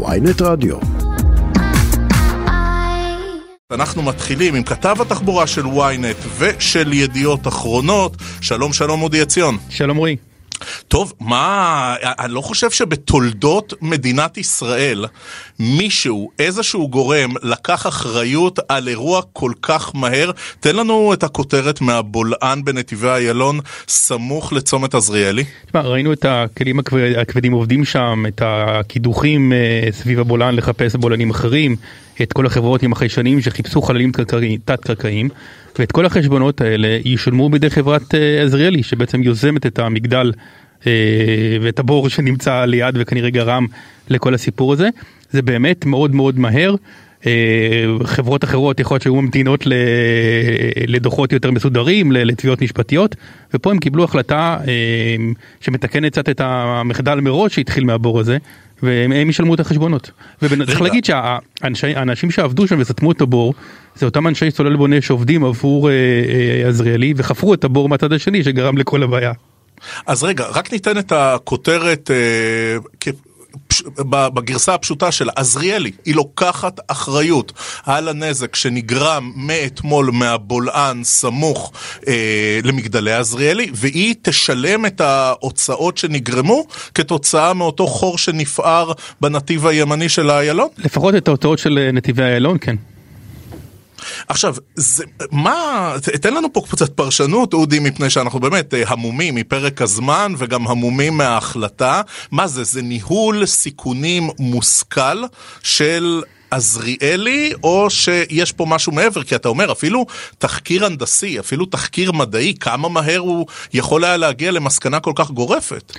ויינט רדיו. אנחנו מתחילים עם כתב התחבורה של ynet ושל ידיעות אחרונות. שלום שלום אודי עציון. שלום רועי. טוב, מה, אני לא חושב שבתולדות מדינת ישראל מישהו, איזשהו גורם, לקח אחריות על אירוע כל כך מהר. תן לנו את הכותרת מהבולען בנתיבי איילון, סמוך לצומת עזריאלי. תשמע, ראינו את הכלים הכבדים עובדים שם, את הקידוחים אה, סביב הבולען לחפש בולענים אחרים, את כל החברות עם החיישנים שחיפשו חללים תת-קרקעיים, ואת כל החשבונות האלה ישולמו בידי חברת אה, עזריאלי, שבעצם יוזמת את המגדל ואת הבור שנמצא ליד וכנראה גרם לכל הסיפור הזה. זה באמת מאוד מאוד מהר. אה, חברות אחרות יכול להיות שהיו ממתינות לדוחות יותר מסודרים, לתביעות משפטיות, ופה הם קיבלו החלטה שמתקנת קצת את המחדל מראש שהתחיל מהבור הזה, והם ישלמו את החשבונות. וצריך להגיד שהאנשים שעבדו שם וסתמו את הבור, זה אותם אנשי סולל בונה שעובדים עבור עזריאלי, וחפרו את הבור מהצד השני שגרם לכל הבעיה. אז רגע, רק ניתן את הכותרת אה, בגרסה הפשוטה שלה, עזריאלי, היא לוקחת אחריות על הנזק שנגרם מאתמול מהבולען סמוך אה, למגדלי עזריאלי, והיא תשלם את ההוצאות שנגרמו כתוצאה מאותו חור שנפער בנתיב הימני של איילון? לפחות את ההוצאות של נתיבי איילון, כן. עכשיו, זה, מה, תן לנו פה קצת פרשנות, אודי, מפני שאנחנו באמת אה, המומים מפרק הזמן וגם המומים מההחלטה. מה זה, זה ניהול סיכונים מושכל של... עזריאלי, או שיש פה משהו מעבר? כי אתה אומר, אפילו תחקיר הנדסי, אפילו תחקיר מדעי, כמה מהר הוא יכול היה להגיע למסקנה כל כך גורפת?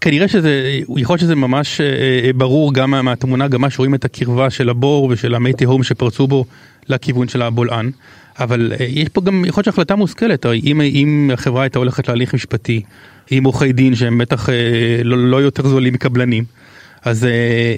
כנראה שזה, יכול להיות שזה ממש אה, אה, ברור גם מהתמונה, גם מה שרואים את הקרבה של הבור ושל המי תהום שפרצו בו לכיוון של הבולען. אבל אה, יש פה גם, יכול להיות שהחלטה מושכלת, אם, אם החברה הייתה הולכת להליך משפטי, עם עורכי דין שהם בטח לא, לא יותר זולים מקבלנים, אז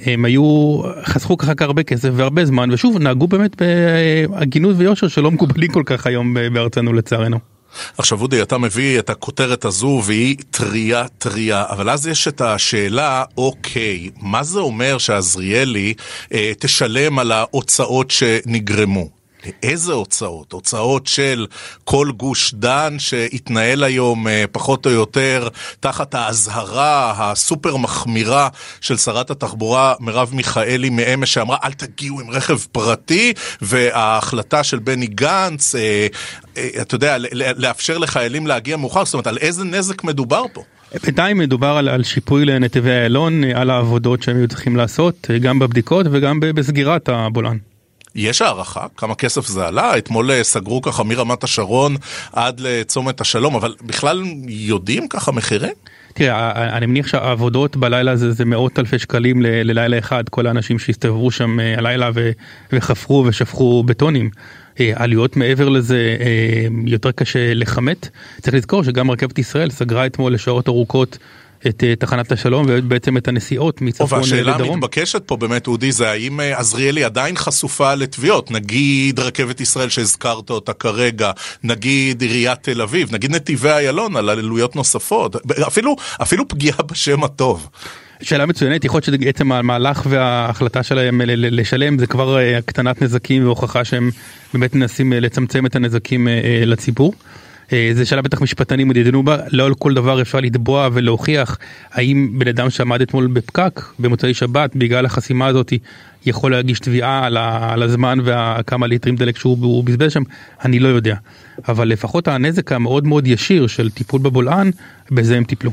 הם היו, חסכו ככה הרבה כסף והרבה זמן, ושוב, נהגו באמת בהגינות ויושר שלא מקובלים כל כך היום בארצנו לצערנו. עכשיו אודי, אתה מביא את הכותרת הזו והיא טריה טריה, אבל אז יש את השאלה, אוקיי, מה זה אומר שעזריאלי אה, תשלם על ההוצאות שנגרמו? איזה הוצאות? הוצאות של כל גוש דן שהתנהל היום אה, פחות או יותר תחת האזהרה הסופר מחמירה של שרת התחבורה מרב מיכאלי מאמש שאמרה אל תגיעו עם רכב פרטי וההחלטה של בני גנץ, אה, אה, אתה יודע, לאפשר לחיילים להגיע מאוחר, זאת אומרת על איזה נזק מדובר פה? בינתיים מדובר על, על שיפוי לנתיבי איילון, על העבודות שהם היו צריכים לעשות, גם בבדיקות וגם בסגירת הבולען. יש הערכה כמה כסף זה עלה? אתמול אה, סגרו ככה מרמת השרון עד לצומת השלום, אבל בכלל יודעים ככה מחירים? תראה, אני מניח שהעבודות בלילה זה, זה מאות אלפי שקלים ל, ללילה אחד, כל האנשים שהסתובבו שם אה, הלילה ו, וחפרו ושפכו בטונים. אה, עלויות מעבר לזה יותר קשה לכמת. צריך לזכור שגם רכבת ישראל סגרה אתמול לשעות ארוכות את אה, תחנת השלום ובעצם את הנסיעות מצפון לדרום. והשאלה המתבקשת פה באמת אודי זה האם אה, עזריאלי עדיין חשופה לתביעות נגיד רכבת ישראל שהזכרת אותה כרגע נגיד עיריית תל אביב נגיד נתיבי איילון על עלויות נוספות אפילו אפילו פגיעה בשם הטוב. שאלה מצוינת יכול להיות שעצם המהלך וההחלטה שלהם לשלם זה כבר אה, הקטנת נזקים והוכחה שהם באמת מנסים לצמצם את הנזקים לציבור. אה, זה שאלה בטח משפטנים ידענו בה, לא על כל דבר אפשר לתבוע ולהוכיח האם בן אדם שעמד אתמול בפקק במוצאי שבת בגלל החסימה הזאת יכול להגיש תביעה על, על הזמן וכמה ליטרים דלק שהוא בזבז שם, אני לא יודע. אבל לפחות הנזק המאוד מאוד ישיר של טיפול בבולען, בזה הם טיפלו.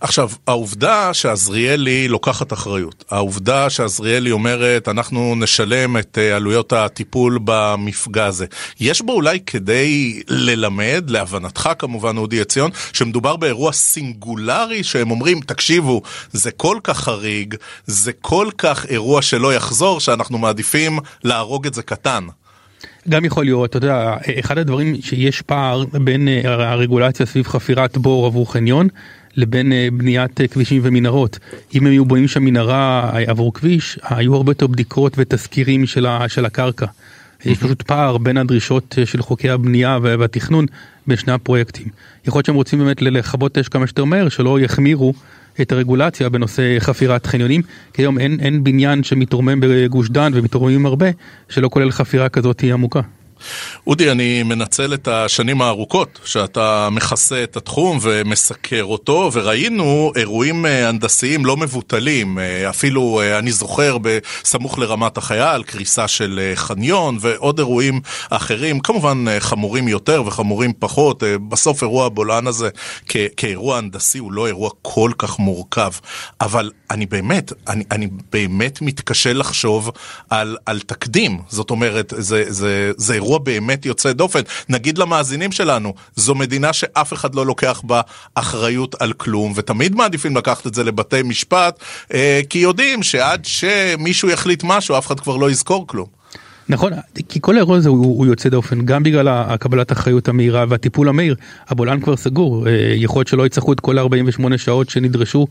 עכשיו, העובדה שעזריאלי לוקחת אחריות, העובדה שעזריאלי אומרת, אנחנו נשלם את אה, עלויות הטיפול במפגע הזה, יש בו אולי כדי ללמד, להבנתך כמובן, אודי עציון, שמדובר באירוע סינגולרי, שהם אומרים, תקשיבו, זה כל כך חריג, זה כל כך אירוע שלא יחזור, שאנחנו מעדיפים להרוג את זה קטן. גם יכול להיות, אתה יודע, אחד הדברים שיש פער בין אה, הרגולציה סביב חפירת בור עבור חניון לבין אה, בניית אה, כבישים ומנהרות. אם הם היו בונים שם מנהרה אה, עבור כביש, היו הרבה יותר בדיקות ותזכירים של, של הקרקע. יש פשוט פער בין הדרישות של חוקי הבנייה והתכנון בין שני הפרויקטים. יכול להיות שהם רוצים באמת לכבות אש כמה שיותר מהר, שלא יחמירו את הרגולציה בנושא חפירת חניונים, כי היום אין, אין בניין שמתרומם בגוש דן ומתרוממים הרבה, שלא כולל חפירה כזאת עמוקה. אודי, אני מנצל את השנים הארוכות שאתה מכסה את התחום ומסקר אותו, וראינו אירועים אה, הנדסיים לא מבוטלים. אה, אפילו, אה, אני זוכר, בסמוך לרמת החייל, קריסה של חניון ועוד אירועים אחרים, כמובן חמורים יותר וחמורים פחות. בסוף אירוע הבולען הזה כאירוע הנדסי הוא לא אירוע כל כך מורכב. אבל אני באמת, אני, אני באמת מתקשה לחשוב על, על תקדים. זאת אומרת, זה, זה, זה אירוע באמת יוצא דופן. נגיד למאזינים שלנו, זו מדינה שאף אחד לא לוקח בה אחריות על כלום, ותמיד מעדיפים לקחת את זה לבתי משפט, אה, כי יודעים שעד שמישהו יחליט משהו, אף אחד כבר לא יזכור כלום. נכון, כי כל האירוע הזה הוא, הוא יוצא דופן, גם בגלל הקבלת האחריות המהירה והטיפול המהיר. הבולען כבר סגור, אה, יכול להיות שלא יצטרכו את כל ה-48 שעות שנדרשו,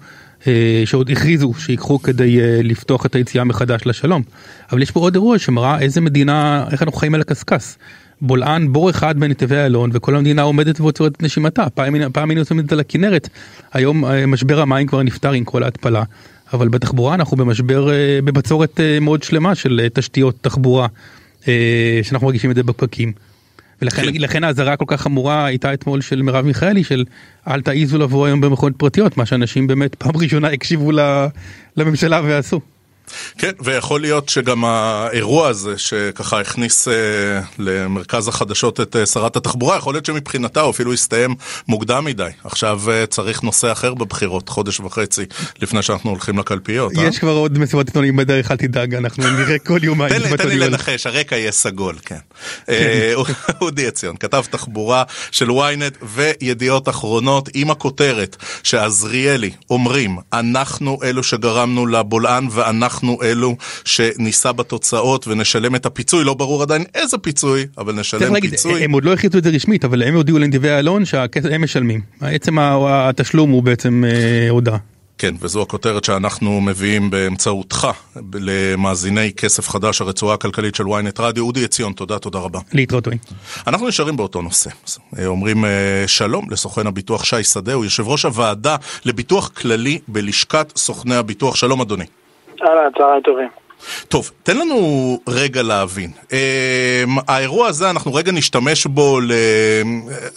אה, שעוד הכריזו שיקחו כדי אה, לפתוח את היציאה מחדש לשלום. אבל יש פה עוד אירוע שמראה איזה מדינה, איך אנחנו חיים על הקשקש. בולען בור אחד בנתיבי איילון וכל המדינה עומדת ועוצרת את נשימתה פעם היינו עושים את זה לכנרת היום משבר המים כבר נפתר עם כל ההתפלה אבל בתחבורה אנחנו במשבר, אה, בבצורת אה, מאוד שלמה של אה, תשתיות תחבורה, שאנחנו מרגישים את זה בפקקים. ולכן כן. האזהרה כל כך חמורה הייתה אתמול של מרב מיכאלי של אל תעיזו לבוא היום במכונות פרטיות, מה שאנשים באמת פעם ראשונה הקשיבו לממשלה ועשו. כן, ויכול להיות שגם האירוע הזה, שככה הכניס אה, למרכז החדשות את אה, שרת התחבורה, יכול להיות שמבחינתה הוא אפילו הסתיים מוקדם מדי. עכשיו אה, צריך נושא אחר בבחירות, חודש וחצי לפני שאנחנו הולכים לקלפיות. אה? יש אה? כבר עוד מסיבות עיתונאים בדרך, אל תדאג, אנחנו נראה כל יומיים. תן, תן לי לנחש, הרקע יהיה סגול, כן. אה, כן. אודי עציון, כתב תחבורה של ynet וידיעות אחרונות עם הכותרת שעזריאלי אומרים, אנחנו אלו שגרמנו לבולען ואנחנו... אנחנו אלו שנישא בתוצאות ונשלם את הפיצוי, לא ברור עדיין איזה פיצוי, אבל נשלם להגיד, פיצוי. הם עוד לא החליטו את זה רשמית, אבל הם הודיעו לנתיבי אלון שהם משלמים. עצם התשלום הוא בעצם אה, הודעה. כן, וזו הכותרת שאנחנו מביאים באמצעותך למאזיני כסף חדש, הרצועה הכלכלית של ynet רדיו. אודי עציון, תודה, תודה רבה. להתראות. אנחנו נשארים באותו נושא. אומרים אה, שלום לסוכן הביטוח שי שדה, הוא יושב ראש הוועדה לביטוח כללי בלשכת סוכני הביטוח. שלום אדוני. אהלן, צהריים טובים. טוב, תן לנו רגע להבין. אה, האירוע הזה, אנחנו רגע נשתמש בו ל...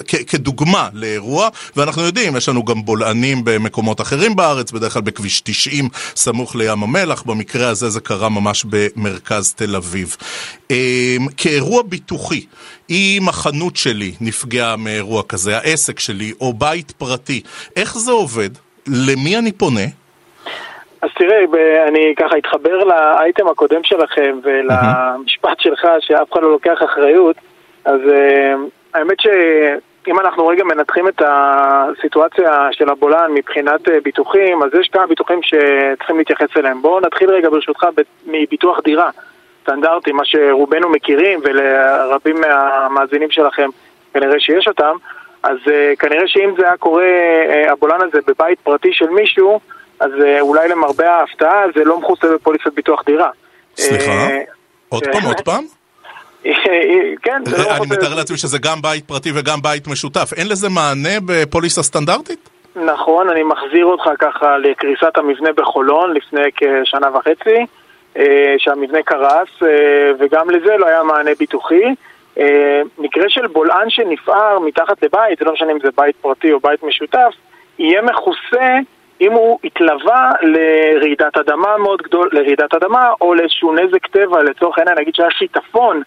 כ- כדוגמה לאירוע, ואנחנו יודעים, יש לנו גם בולענים במקומות אחרים בארץ, בדרך כלל בכביש 90, סמוך לים המלח, במקרה הזה זה קרה ממש במרכז תל אביב. אה, כאירוע ביטוחי, אם החנות שלי נפגעה מאירוע כזה, העסק שלי, או בית פרטי, איך זה עובד? למי אני פונה? אז תראה, אני ככה אתחבר לאייטם הקודם שלכם ולמשפט שלך שאף אחד לא לוקח אחריות, אז אה, האמת שאם אנחנו רגע מנתחים את הסיטואציה של הבולען מבחינת אה, ביטוחים, אז יש כמה ביטוחים שצריכים להתייחס אליהם. בואו נתחיל רגע ברשותך מביטוח דירה, סטנדרטי, מה שרובנו מכירים ולרבים מהמאזינים שלכם כנראה שיש אותם, אז uh, כנראה שאם זה היה קורה, הבולען הזה בבית פרטי של מישהו, אז אה, אולי למרבה ההפתעה זה לא מכוסה בפוליסת ביטוח דירה. סליחה? אה, עוד פעם, עוד פעם? כן, זה לא... אני מתאר לעצמי שזה גם בית פרטי וגם בית משותף. אין לזה מענה בפוליסה סטנדרטית? נכון, אני מחזיר אותך ככה לקריסת המבנה בחולון לפני כשנה וחצי, אה, שהמבנה קרס, וגם לזה לא היה מענה ביטוחי. מקרה של בולען שנפער מתחת לבית, זה לא משנה אם זה בית פרטי או בית משותף, יהיה מכוסה אם הוא התלווה לרעידת אדמה מאוד גדול, לרעידת אדמה או לאיזשהו נזק טבע, לצורך העניין נגיד שהיה שיטפון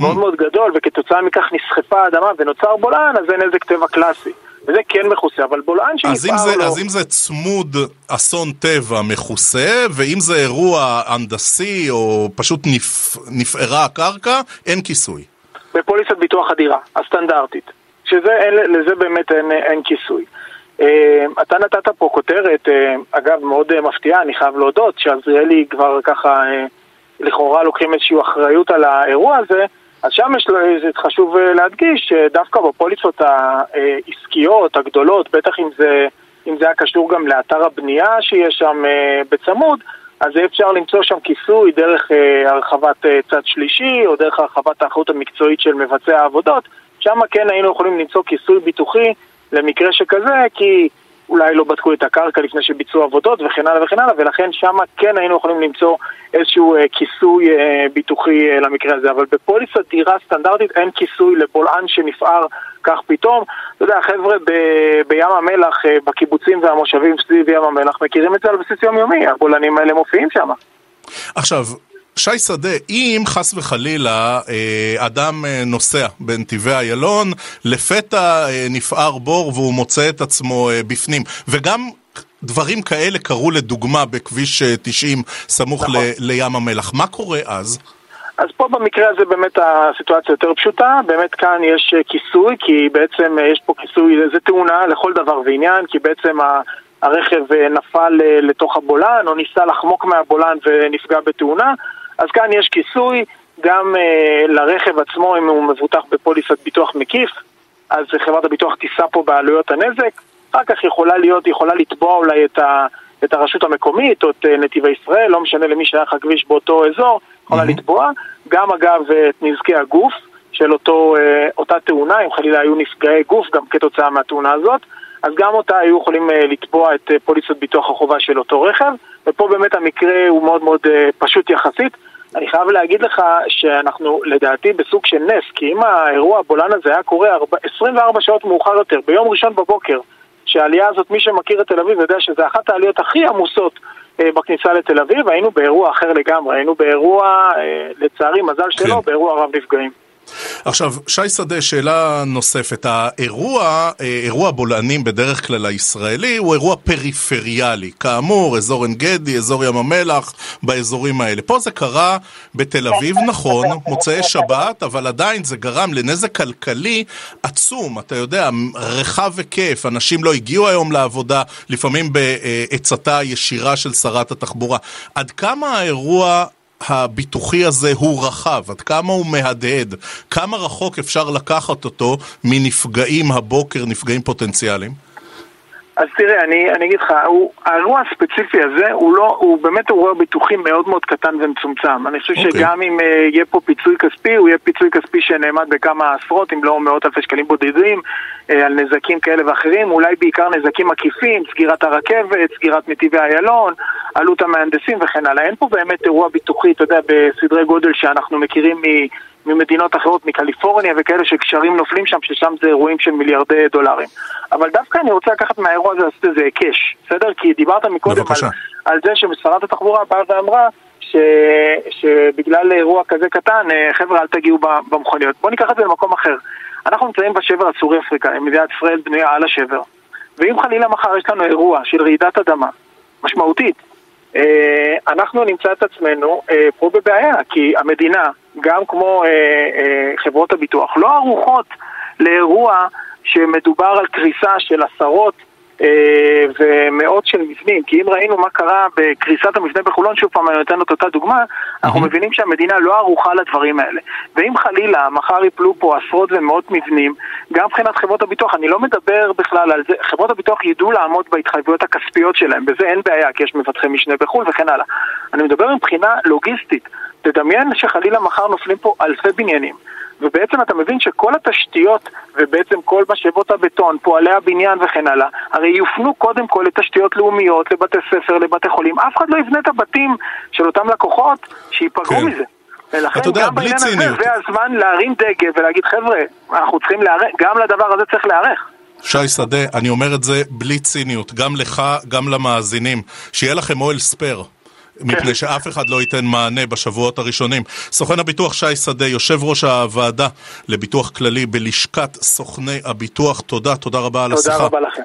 מאוד מאוד גדול וכתוצאה מכך נסחפה האדמה ונוצר בולען, אז זה נזק טבע קלאסי. וזה כן מכוסה, אבל בולען שנפער לו... אז אם זה צמוד אסון טבע מכוסה, ואם זה אירוע הנדסי או פשוט נפ... נפערה הקרקע, אין כיסוי. בפוליסת ביטוח הדירה, הסטנדרטית. שלזה באמת אין, אין כיסוי. אה, אתה נתת פה כותרת, אה, אגב מאוד אה, מפתיעה, אני חייב להודות, שעזריאלי כבר ככה לכאורה לוקחים איזושהי אחריות על האירוע הזה, אז שם יש זה חשוב להדגיש שדווקא בפוליסות העסקיות הגדולות, בטח אם זה, אם זה היה קשור גם לאתר הבנייה שיש שם בצמוד, אז אפשר למצוא שם כיסוי דרך הרחבת צד שלישי או דרך הרחבת האחריות המקצועית של מבצע העבודות, שם כן היינו יכולים למצוא כיסוי ביטוחי למקרה שכזה, כי אולי לא בדקו את הקרקע לפני שביצעו עבודות וכן הלאה וכן הלאה, ולכן שם כן היינו יכולים למצוא איזשהו אה, כיסוי אה, ביטוחי אה, למקרה הזה. אבל בפוליסת דירה סטנדרטית אין כיסוי לבולען שנפער כך פתאום. אתה יודע, החבר'ה ב- בים המלח, אה, בקיבוצים והמושבים סביב ים המלח, מכירים את זה על בסיס יומיומי, הבולענים האלה מופיעים שם. עכשיו, שי שדה, אם חס וחלילה אה, אדם אה, נוסע בנתיבי איילון, לפתע אה, נפער בור והוא מוצא את עצמו בפנים, וגם דברים כאלה קרו לדוגמה בכביש 90 סמוך נכון. ל- לים המלח, מה קורה אז? אז פה במקרה הזה באמת הסיטואציה יותר פשוטה, באמת כאן יש כיסוי, כי בעצם יש פה כיסוי, זה תאונה לכל דבר ועניין, כי בעצם. הרכב נפל לתוך הבולען, או ניסה לחמוק מהבולען ונפגע בתאונה, אז כאן יש כיסוי גם uh, לרכב עצמו אם הוא מבוטח בפוליסת ביטוח מקיף, אז חברת הביטוח תישא פה בעלויות הנזק, אחר כך יכולה להיות, יכולה לתבוע אולי את, ה, את הרשות המקומית או את uh, נתיבי ישראל, לא משנה למי שייך הכביש באותו אזור, יכולה mm-hmm. לתבוע, גם אגב את נזקי הגוף של אותו, uh, אותה תאונה, אם חלילה היו נפגעי גוף גם כתוצאה מהתאונה הזאת, אז גם אותה היו יכולים uh, לתבוע את uh, פוליסת ביטוח החובה של אותו רכב, ופה באמת המקרה הוא מאוד מאוד uh, פשוט יחסית. אני חייב להגיד לך שאנחנו לדעתי בסוג של נס, כי אם האירוע הבולען הזה היה קורה 24 שעות מאוחר יותר, ביום ראשון בבוקר, שהעלייה הזאת, מי שמכיר את תל אביב יודע שזו אחת העליות הכי עמוסות אה, בכניסה לתל אביב, היינו באירוע אחר לגמרי, היינו באירוע, אה, לצערי, מזל שלא, כן. באירוע רב נפגעים. עכשיו, שי שדה, שאלה נוספת. האירוע, אה, אירוע בולענים בדרך כלל הישראלי, הוא אירוע פריפריאלי. כאמור, אזור עין גדי, אזור ים המלח, באזורים האלה. פה זה קרה בתל אביב, נכון, מוצאי שבת, אבל עדיין זה גרם לנזק כלכלי עצום. אתה יודע, רחב היקף, אנשים לא הגיעו היום לעבודה, לפעמים בעצתה ישירה של שרת התחבורה. עד כמה האירוע... הביטוחי הזה הוא רחב, עד כמה הוא מהדהד, כמה רחוק אפשר לקחת אותו מנפגעים הבוקר, נפגעים פוטנציאליים? אז תראה, אני, אני אגיד לך, הוא, האירוע הספציפי הזה הוא, לא, הוא באמת אירוע ביטוחי מאוד מאוד קטן ומצומצם. אני חושב okay. אוקיי. שגם אם uh, יהיה פה פיצוי כספי, הוא יהיה פיצוי כספי שנעמד בכמה עשרות, אם לא מאות אלפי שקלים בודדים, uh, על נזקים כאלה ואחרים, אולי בעיקר נזקים עקיפים, סגירת הרכבת, סגירת נתיבי איילון, עלות המהנדסים וכן הלאה. אין פה באמת אירוע ביטוחי, אתה יודע, בסדרי גודל שאנחנו מכירים מ... ממדינות אחרות, מקליפורניה וכאלה שקשרים נופלים שם, ששם זה אירועים של מיליארדי דולרים. אבל דווקא אני רוצה לקחת מהאירוע הזה לעשות איזה היקש, בסדר? כי דיברת מקודם על, על זה ששרת התחבורה באה ואמרה ש, שבגלל אירוע כזה קטן, אה, חבר'ה אל תגיעו במכוניות. בואו ניקח את זה למקום אחר. אנחנו נמצאים בשבר הסורי-אפריקאי, מדינת ישראל בנויה על השבר. ואם חלילה מחר יש לנו אירוע של רעידת אדמה משמעותית, אנחנו נמצא את עצמנו אה, פה בבעיה, כי המדינה, גם כמו אה, חברות הביטוח, לא ערוכות לאירוע שמדובר על קריסה של עשרות אה, ומאות של מבנים, כי אם ראינו מה קרה בקריסת המבנה בחולון, שוב פעם אני נותן את אותה דוגמה, אנחנו מבינים שהמדינה לא ערוכה לדברים האלה. ואם חלילה מחר יפלו פה עשרות ומאות מבנים, גם מבחינת חברות הביטוח, אני לא מדבר בכלל על זה, חברות הביטוח ידעו לעמוד בהתחייבויות הכספיות שלהם, בזה אין בעיה, כי יש מבטחי משנה בחו"ל וכן הלאה. אני מדבר מבחינה לוגיסטית. תדמיין שחלילה מחר נופלים פה אלפי בניינים. ובעצם אתה מבין שכל התשתיות ובעצם כל משאבות הבטון, פועלי הבניין וכן הלאה, הרי יופנו קודם כל לתשתיות לאומיות, לבתי ספר, לבתי חולים. אף אחד לא יבנה את הבתים של אותם לקוחות שייפגעו כן. מזה. ולכן אתה יודע, בלי ציניות. זה הזמן להרים דגל ולהגיד, חבר'ה, אנחנו צריכים להיערך, גם לדבר הזה צריך להיערך. שי שדה, אני אומר את זה בלי ציניות, גם לך, גם למאזינים. שיהיה לכם אוהל ספייר. מפני שאף אחד לא ייתן מענה בשבועות הראשונים. סוכן הביטוח שי שדה, יושב ראש הוועדה לביטוח כללי בלשכת סוכני הביטוח, תודה, תודה רבה על השיחה. תודה רבה לכם.